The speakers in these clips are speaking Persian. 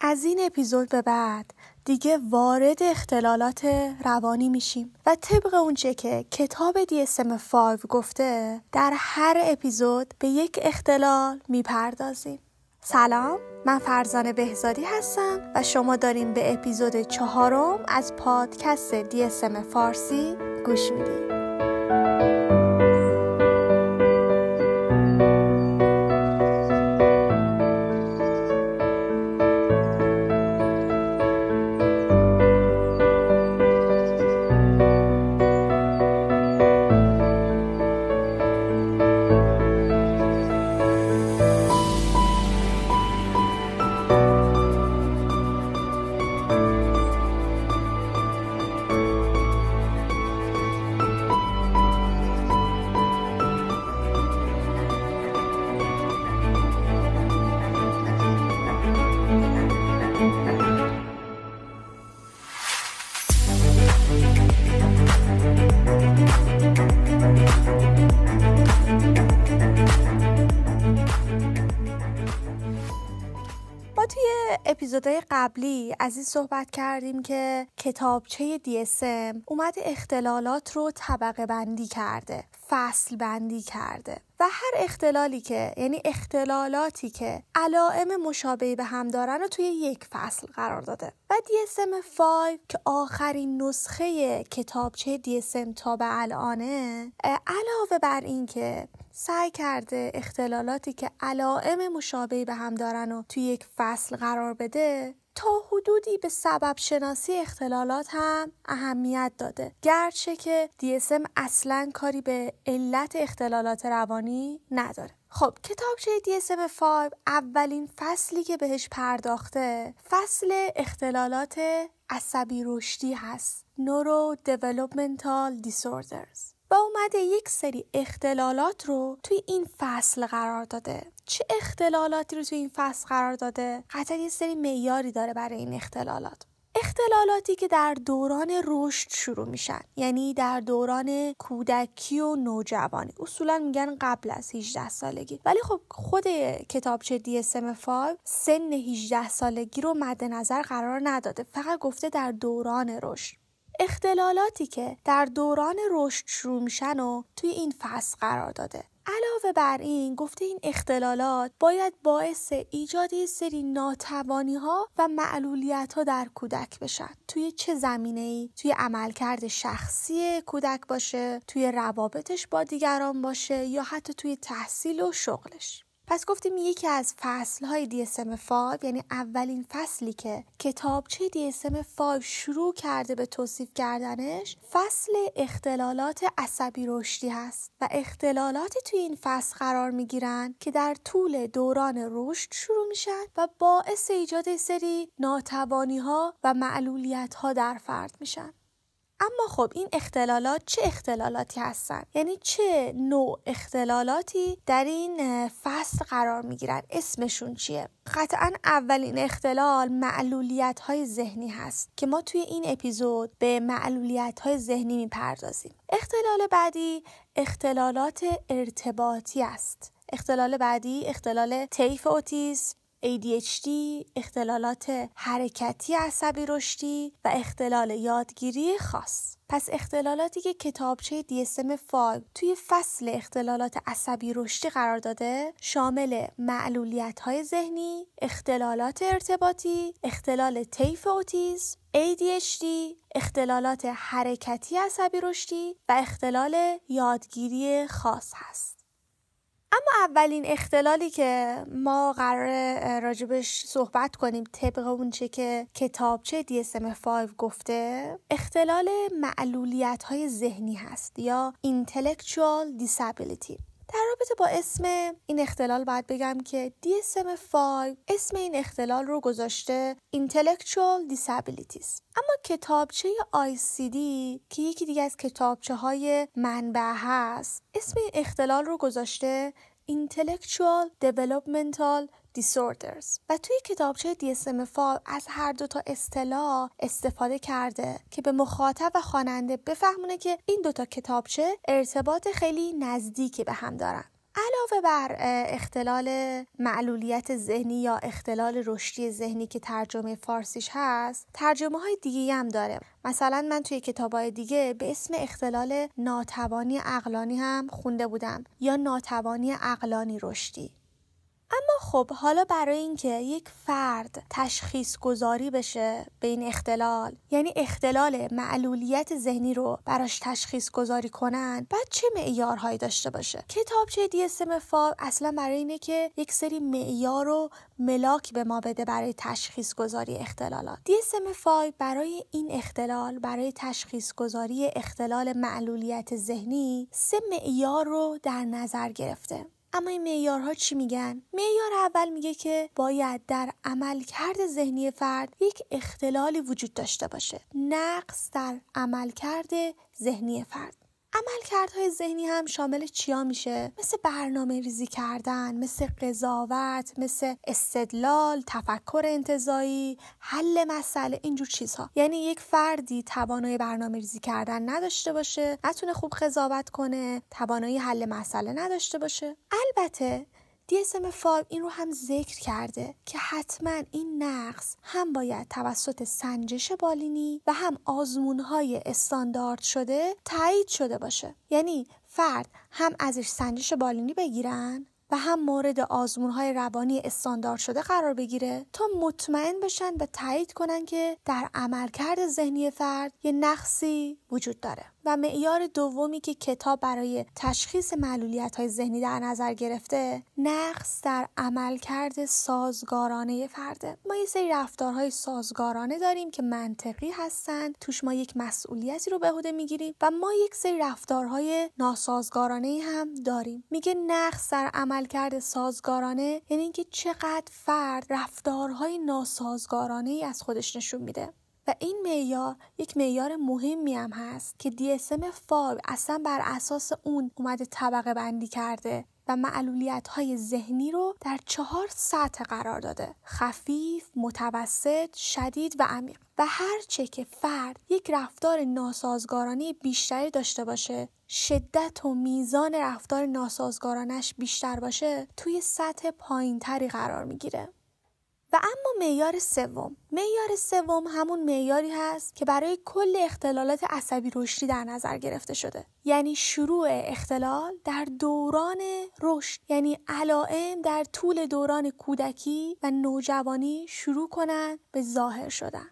از این اپیزود به بعد دیگه وارد اختلالات روانی میشیم و طبق اونچه که کتاب DSM-5 گفته در هر اپیزود به یک اختلال می‌پردازیم. سلام من فرزانه بهزادی هستم و شما داریم به اپیزود چهارم از پادکست DSM فارسی گوش می‌دید. اپیزودهای قبلی از این صحبت کردیم که کتابچه DSM اومد اختلالات رو طبقه بندی کرده فصل بندی کرده و هر اختلالی که یعنی اختلالاتی که علائم مشابهی به هم دارن رو توی یک فصل قرار داده. و DSM-5 که آخرین نسخه کتابچه DSM تا به الانه علاوه بر این که سعی کرده اختلالاتی که علائم مشابهی به هم دارن و توی یک فصل قرار بده تا حدودی به سبب شناسی اختلالات هم اهمیت داده. گرچه که DSM اصلا کاری به علت اختلالات روانی نداره. خب کتابچه DSM-5 اولین فصلی که بهش پرداخته فصل اختلالات عصبی رشدی هست. Neuro Developmental Disorders. و اومده یک سری اختلالات رو توی این فصل قرار داده. چه اختلالاتی رو توی این فصل قرار داده؟ قطعا یه سری معیاری داره برای این اختلالات. اختلالاتی که در دوران رشد شروع میشن. یعنی در دوران کودکی و نوجوانی. اصولا میگن قبل از 18 سالگی. ولی خب خود کتابچه DSM-5 سن 18 سالگی رو مد نظر قرار نداده. فقط گفته در دوران رشد. اختلالاتی که در دوران رشد شروع میشن و توی این فصل قرار داده. علاوه بر این گفته این اختلالات باید باعث ایجاد سری ناتوانی ها و معلولیت ها در کودک بشن. توی چه زمینه ای توی عملکرد شخصی کودک باشه توی روابطش با دیگران باشه یا حتی توی تحصیل و شغلش. پس گفتیم یکی از فصل های DSM-5 یعنی اولین فصلی که کتابچه DSM-5 شروع کرده به توصیف کردنش فصل اختلالات عصبی رشدی هست و اختلالاتی توی این فصل قرار می گیرن که در طول دوران رشد شروع میشن و باعث ایجاد سری ناتوانی ها و معلولیت ها در فرد میشن. اما خب این اختلالات چه اختلالاتی هستن؟ یعنی چه نوع اختلالاتی در این فصل قرار می گیرن اسمشون چیه؟ قطعا اولین اختلال معلولیت های ذهنی هست که ما توی این اپیزود به معلولیت های ذهنی می‌پردازیم. اختلال بعدی اختلالات ارتباطی است. اختلال بعدی اختلال طیف اوتیسم ADHD، اختلالات حرکتی عصبی رشدی و اختلال یادگیری خاص. پس اختلالاتی که کتابچه DSM-5 توی فصل اختلالات عصبی رشدی قرار داده شامل معلولیت های ذهنی، اختلالات ارتباطی، اختلال طیف اوتیسم، ADHD، اختلالات حرکتی عصبی رشدی و اختلال یادگیری خاص هست. اما اولین اختلالی که ما قرار راجبش صحبت کنیم طبق اونچه که کتابچه DSM-5 گفته اختلال معلولیت های ذهنی هست یا Intellectual Disability. در رابطه با اسم این اختلال باید بگم که DSM-5 اسم این اختلال رو گذاشته Intellectual Disabilities. اما کتابچه ICD که یکی دیگه از کتابچه های منبع هست اسم این اختلال رو گذاشته Intellectual Developmental Disorders. و توی کتابچه DSM-5 از هر دو تا اصطلاح استفاده کرده که به مخاطب و خواننده بفهمونه که این دوتا کتابچه ارتباط خیلی نزدیکی به هم دارن. علاوه بر اختلال معلولیت ذهنی یا اختلال رشدی ذهنی که ترجمه فارسیش هست ترجمه های دیگه هم داره. مثلا من توی کتاب های دیگه به اسم اختلال ناتوانی اقلانی هم خونده بودم یا ناتوانی اقلانی رشدی. اما خب حالا برای اینکه یک فرد تشخیص گذاری بشه به این اختلال یعنی اختلال معلولیت ذهنی رو براش تشخیص گذاری کنن بعد چه معیارهایی داشته باشه؟ کتابچه DSM-5 اصلا برای اینه که یک سری معیار رو ملاک به ما بده برای تشخیص گذاری اختلالات DSM-5 برای این اختلال برای تشخیص گذاری اختلال معلولیت ذهنی سه معیار رو در نظر گرفته. اما این معیارها چی میگن؟ معیار اول میگه که باید در عملکرد ذهنی فرد یک اختلالی وجود داشته باشه. نقص در عملکرد ذهنی فرد. عملکردهای ذهنی هم شامل چیا میشه؟ مثل برنامه ریزی کردن مثل قضاوت مثل استدلال تفکر انتظایی حل مسئله اینجور چیزها. یعنی یک فردی توانایی برنامه ریزی کردن نداشته باشه نتونه خوب قضاوت کنه توانایی حل مسئله نداشته باشه. البته DSM-5 این رو هم ذکر کرده که حتما این نقص هم باید توسط سنجش بالینی و هم آزمونهای استاندارد شده تایید شده باشه. یعنی فرد هم ازش سنجش بالینی بگیرن و هم مورد آزمون های روانی استاندارد شده قرار بگیره تا مطمئن بشن و تایید کنن که در عملکرد ذهنی فرد یه نقصی وجود داره. و معیار دومی که کتاب برای تشخیص معلولیت های ذهنی در نظر گرفته نقص در عملکرد سازگارانه فرده ما یه سری رفتارهای سازگارانه داریم که منطقی هستند توش ما یک مسئولیتی رو به عهده می‌گیریم و ما یک سری رفتارهای ناسازگارانه هم داریم. میگه نقص در عملکرد سازگارانه یعنی اینکه چقدر فرد رفتارهای ناسازگارانه ای از خودش نشون میده. و این معیار یک معیار مهمی هم هست که DSM-5 اصلا بر اساس اون اومده طبقه بندی کرده و معلولیت های ذهنی رو در چهار سطح قرار داده. خفیف، متوسط، شدید و عمیق. و هرچه که فرد یک رفتار ناسازگارانه بیشتری داشته باشه شدت و میزان رفتار ناسازگارانش بیشتر باشه توی سطح پایینتری قرار می‌گیره. و اما معیار سوم. معیار سوم همون معیاری هست که برای کل اختلالات عصبی رشدی در نظر گرفته شده. یعنی شروع اختلال در دوران رشد یعنی علائم در طول دوران کودکی و نوجوانی شروع کنند به ظاهر شدن.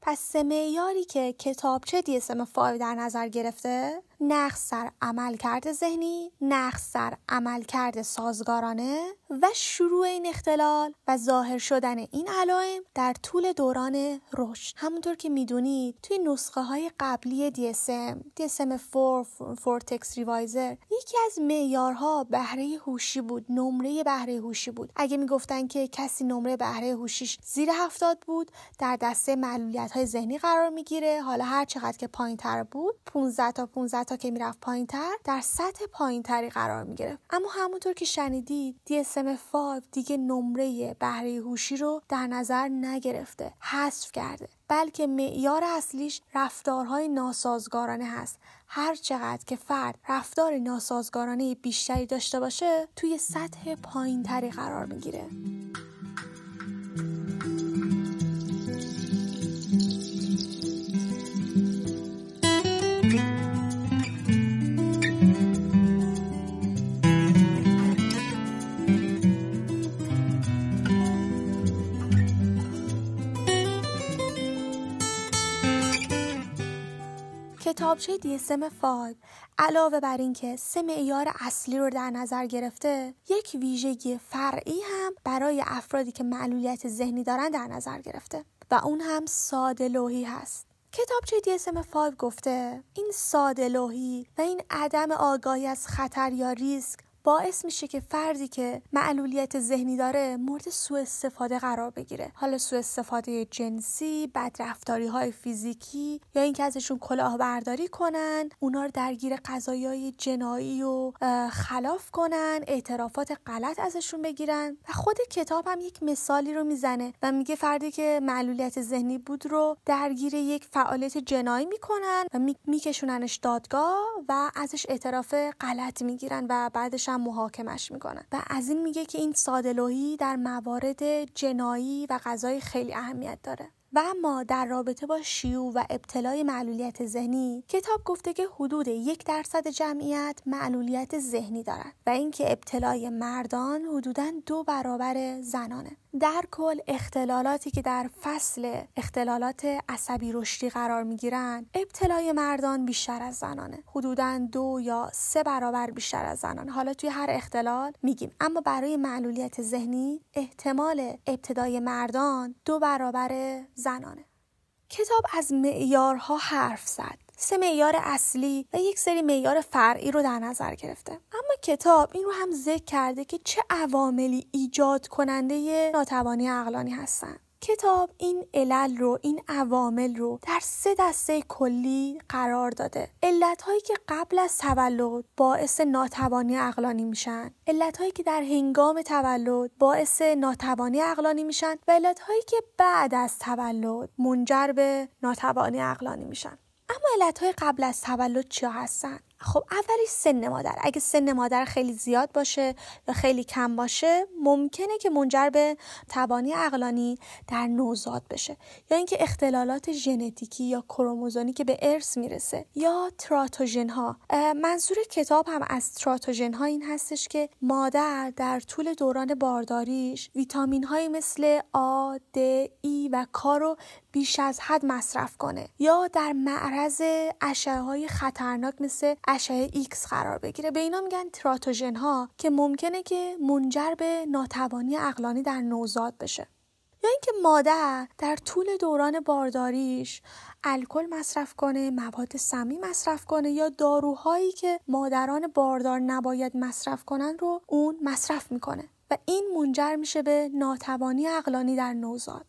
پس سه معیاری که کتابچه DSM-5 در نظر گرفته نقص در عملکرد ذهنی، نقص در عملکرد سازگارانه و شروع این اختلال و ظاهر شدن این علائم در طول دوران رشد. همونطور که می‌دونید توی نسخه های قبلی DSM، DSM-4, Fortex Reviser یکی از معیارها بهره هوشی بود، نمره بهره هوشی بود. اگه می‌گفتن که کسی نمره بهره هوشیش زیر هفتاد بود، در دسته معلولیت های ذهنی قرار می‌گیره. حالا هر چقدر که پایین تر بود، 15 تا 15 تا که می‌رفت پایین تر در سطح پایین تری قرار می‌گرفت. اما همونطور که شنیدید DSM-5 دیگه نمره بهره هوشی رو در نظر نگرفته حذف کرده. بلکه معیار اصلیش رفتارهای ناسازگارانه هست. هر چقدر که فرد رفتار ناسازگارانه بیشتری داشته باشه توی سطح پایین تری قرار می‌گیره. کتابچه DSM-5 علاوه بر اینکه سه معیار اصلی رو در نظر گرفته یک ویژگی فرعی هم برای افرادی که معلولیت ذهنی دارن در نظر گرفته و اون هم ساده لوحی هست. کتابچه DSM-5 گفته این ساده لوحی و این عدم آگاهی از خطر یا ریسک باعث میشه که فردی که معلولیت ذهنی داره مورد سوء استفاده قرار بگیره. حالا سوء استفاده جنسی بدرفتاری های فیزیکی یا اینکه ازشون کلاهبرداری کنن اونا رو درگیر قضایی های جنایی و خلاف کنن اعترافات غلط ازشون بگیرن و خود کتاب هم یک مثالی رو می‌زنه و میگه فردی که معلولیت ذهنی بود رو درگیر یک فعالیت جنایی می‌کنن و میکشوننش دادگاه و ازش اعتراف غلط می‌گیرن و بعدش می‌گیرن محاکمش می‌کنن. و از این میگه که این سادلوهی در موارد جنایی و قضایی خیلی اهمیت داره. و اما در رابطه با شیوع و ابتلای معلولیت ذهنی کتاب گفته که حدود یک درصد جمعیت معلولیت ذهنی دارند و اینکه ابتلای مردان حدودا دو برابر زنانه. در کل اختلالاتی که در فصل اختلالات عصبی رشدی قرار می گیرن ابتلای مردان بیشتر از زنانه. حدودا دو یا سه برابر بیشتر از زنان حالا توی هر اختلال میگیم. اما برای معلولیت ذهنی احتمال ابتدای مردان دو برابر زنانه کتاب از معیارها حرف زد. سه معیار اصلی و یک سری معیار فرعی رو در نظر گرفته. اما کتاب این رو هم ذکر کرده که چه عواملی ایجاد کننده ناتوانی عقلانی هستند کتاب این علل رو این عوامل رو در سه دسته کلی قرار داده. علت هایی که قبل از تولد باعث ناتوانی عقلانی میشن. علت هایی که در هنگام تولد باعث ناتوانی عقلانی میشن و علت هایی که بعد از تولد منجر به ناتوانی عقلانی میشن. اما علت های قبل از تولد چیا هستن؟ خب اولی سن مادر. اگه سن مادر خیلی زیاد باشه یا خیلی کم باشه ممکنه که منجر به توانی اقلانی در نوزاد بشه. یا اینکه اختلالات ژنتیکی یا کروموزومی که به ارث می‌رسه یا تراتوژن ها منظور کتاب هم از تراتوژن ها این هستش که مادر در طول دوران بارداریش ویتامین های مثل آ، د، ای و کا رو بیش از حد مصرف کنه. یا در معرض اشعه های خطرناک مثل اشعه ایکس قرار بگیره. به اینا میگن تراتوژن ها که ممکنه که منجر به ناتوانی عقلانی در نوزاد بشه. یا اینکه مادر در طول دوران بارداریش الکل مصرف کنه مواد سمی مصرف کنه یا داروهایی که مادران باردار نباید مصرف کنن رو اون مصرف می‌کنه. و این منجر میشه به ناتوانی عقلانی در نوزاد.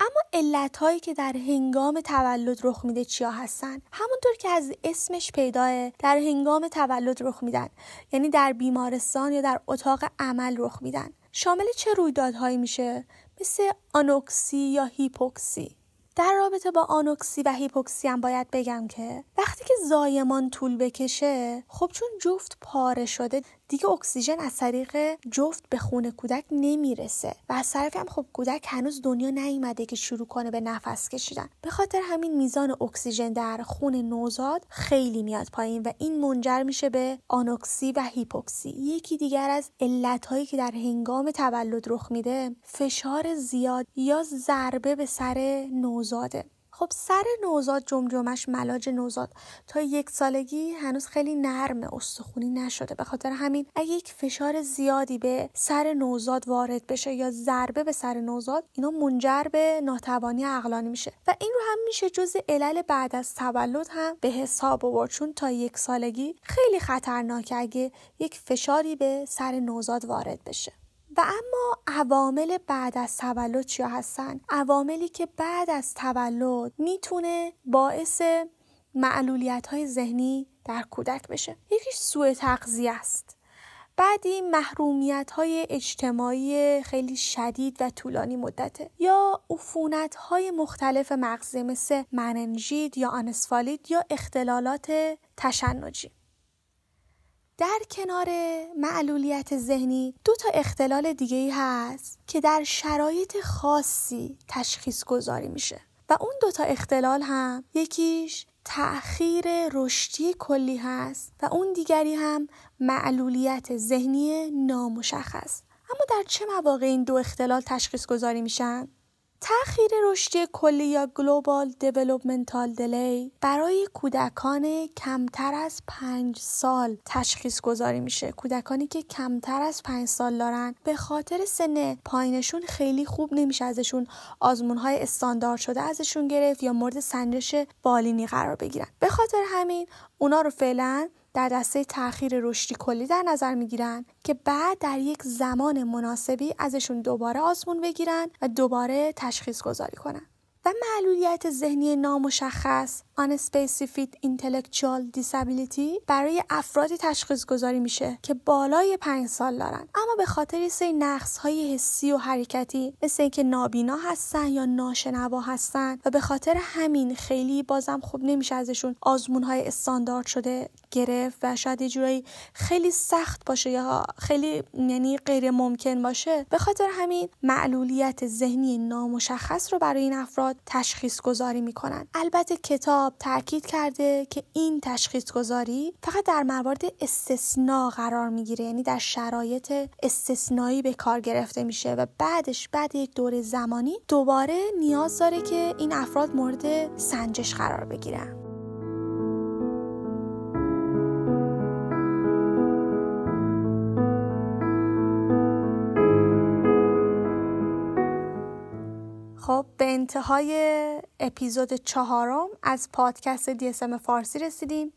اما علت هایی که در هنگام تولد رخ میده چیا هستن؟ همونطور که از اسمش پیداه در هنگام تولد رخ میدن. یعنی در بیمارستان یا در اتاق عمل رخ میدن. شامل چه رویدادهایی میشه؟ مثل آنوکسی یا هیپوکسی. در رابطه با آنوکسی و هیپوکسی هم باید بگم که وقتی که زایمان طول بکشه خب چون جفت پاره شده دیگه اکسیژن از طریق جفت به خون کودک نمی‌رسه و از طرفی هم خب کودک هنوز دنیا نیومده که شروع کنه به نفس کشیدن. به خاطر همین میزان اکسیژن در خون نوزاد خیلی میاد پایین و این منجر میشه به آنوکسی و هیپوکسی. یکی دیگر از علتهایی که در هنگام تولد رخ میده فشار زیاد یا ضربه به سر نوزاده. خب سر نوزاد جمجمش ملاج نوزاد. تا یک سالگی هنوز خیلی نرم استخونی نشده. به خاطر همین اگه یک فشار زیادی به سر نوزاد وارد بشه یا ضربه به سر نوزاد اینا منجر به ناتوانی عقلانی میشه. و این رو هم میشه جز علل بعد از تولد هم به حساب آورد. چون تا یک سالگی خیلی خطرناکه اگه یک فشاری به سر نوزاد وارد بشه. و اما عوامل بعد از تولد چیا هستن؟ عواملی که بعد از تولد می‌تونه باعث معلولیت های ذهنی در کودک بشه. یکیش سوء تغذیه است. بعدی محرومیت های اجتماعی خیلی شدید و طولانی مدته. یا عفونت های مختلف مغزی مثل مننژید یا آنسفالید یا اختلالات تشنجی. در کنار معلولیت ذهنی دو تا اختلال دیگه ای هست که در شرایط خاصی تشخیص گذاری میشه و اون دو تا اختلال هم یکیش تأخیر رشدی کلی هست و اون دیگری هم معلولیت ذهنی نامشخص اما در چه مواقع این دو اختلال تشخیص گذاری میشن؟ تأخیر رشدی کلی یا global developmental delay برای کودکان کمتر از پنج سال تشخیص گذاری میشه. کودکانی که کمتر از پنج سال دارن به خاطر سن پایینشون خیلی خوب نمیشه ازشون آزمون های استاندارد شده ازشون گرفت یا مورد سنجش بالینی قرار بگیرن. به خاطر همین اونا رو فعلا در دسته تاخیر رشدی کلی در نظر می‌گیرن که بعد در یک زمان مناسبی ازشون دوباره آزمون بگیرن و دوباره تشخیص گذاری کنن. و معلولیت ذهنی نامشخص Unspecific Intellectual Disability برای افرادی تشخیص گذاری میشه که بالای پنج سال دارن. اما به خاطر سری نقص های حسی و حرکتی مثل اینکه نابینا هستن یا ناشنوا هستن و به خاطر همین خیلی بازم خوب نمیشه ازشون آزمون های استاندارد شده گرفت و شاید یه جورایی خیلی سخت باشه یا خیلی یعنی غیر ممکن باشه. به خاطر همین معلولیت ذهنی نامشخص رو برای این افراد تشخیص گذاری می‌کنن. البته کتاب تاکید کرده که این تشخیص گذاری فقط در موارد استثناء قرار می‌گیره یعنی در شرایط استثنایی به کار گرفته میشه و بعدش بعد یک دور زمانی دوباره نیاز داره که این افراد مورد سنجش قرار بگیرن. خب به انتهای اپیزود چهارم از پادکست DSM فارسی رسیدیم.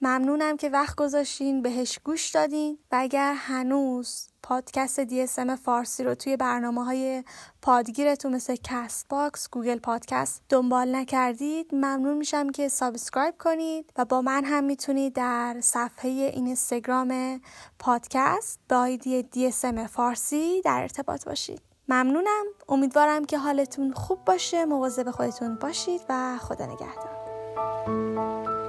ممنونم که وقت گذاشتین بهش گوش دادین. و اگر هنوز پادکست DSM فارسی رو توی برنامه های پادگیرتون مثل Castbox، Google Podcast دنبال نکردید ممنون میشم که subscribe کنید و با من هم می‌تونید در صفحه اینستاگرام پادکست با آیدی DSM فارسی در ارتباط باشید. ممنونم. امیدوارم که حالتون خوب باشه. مواظب خودتون باشید و خدا نگهدار.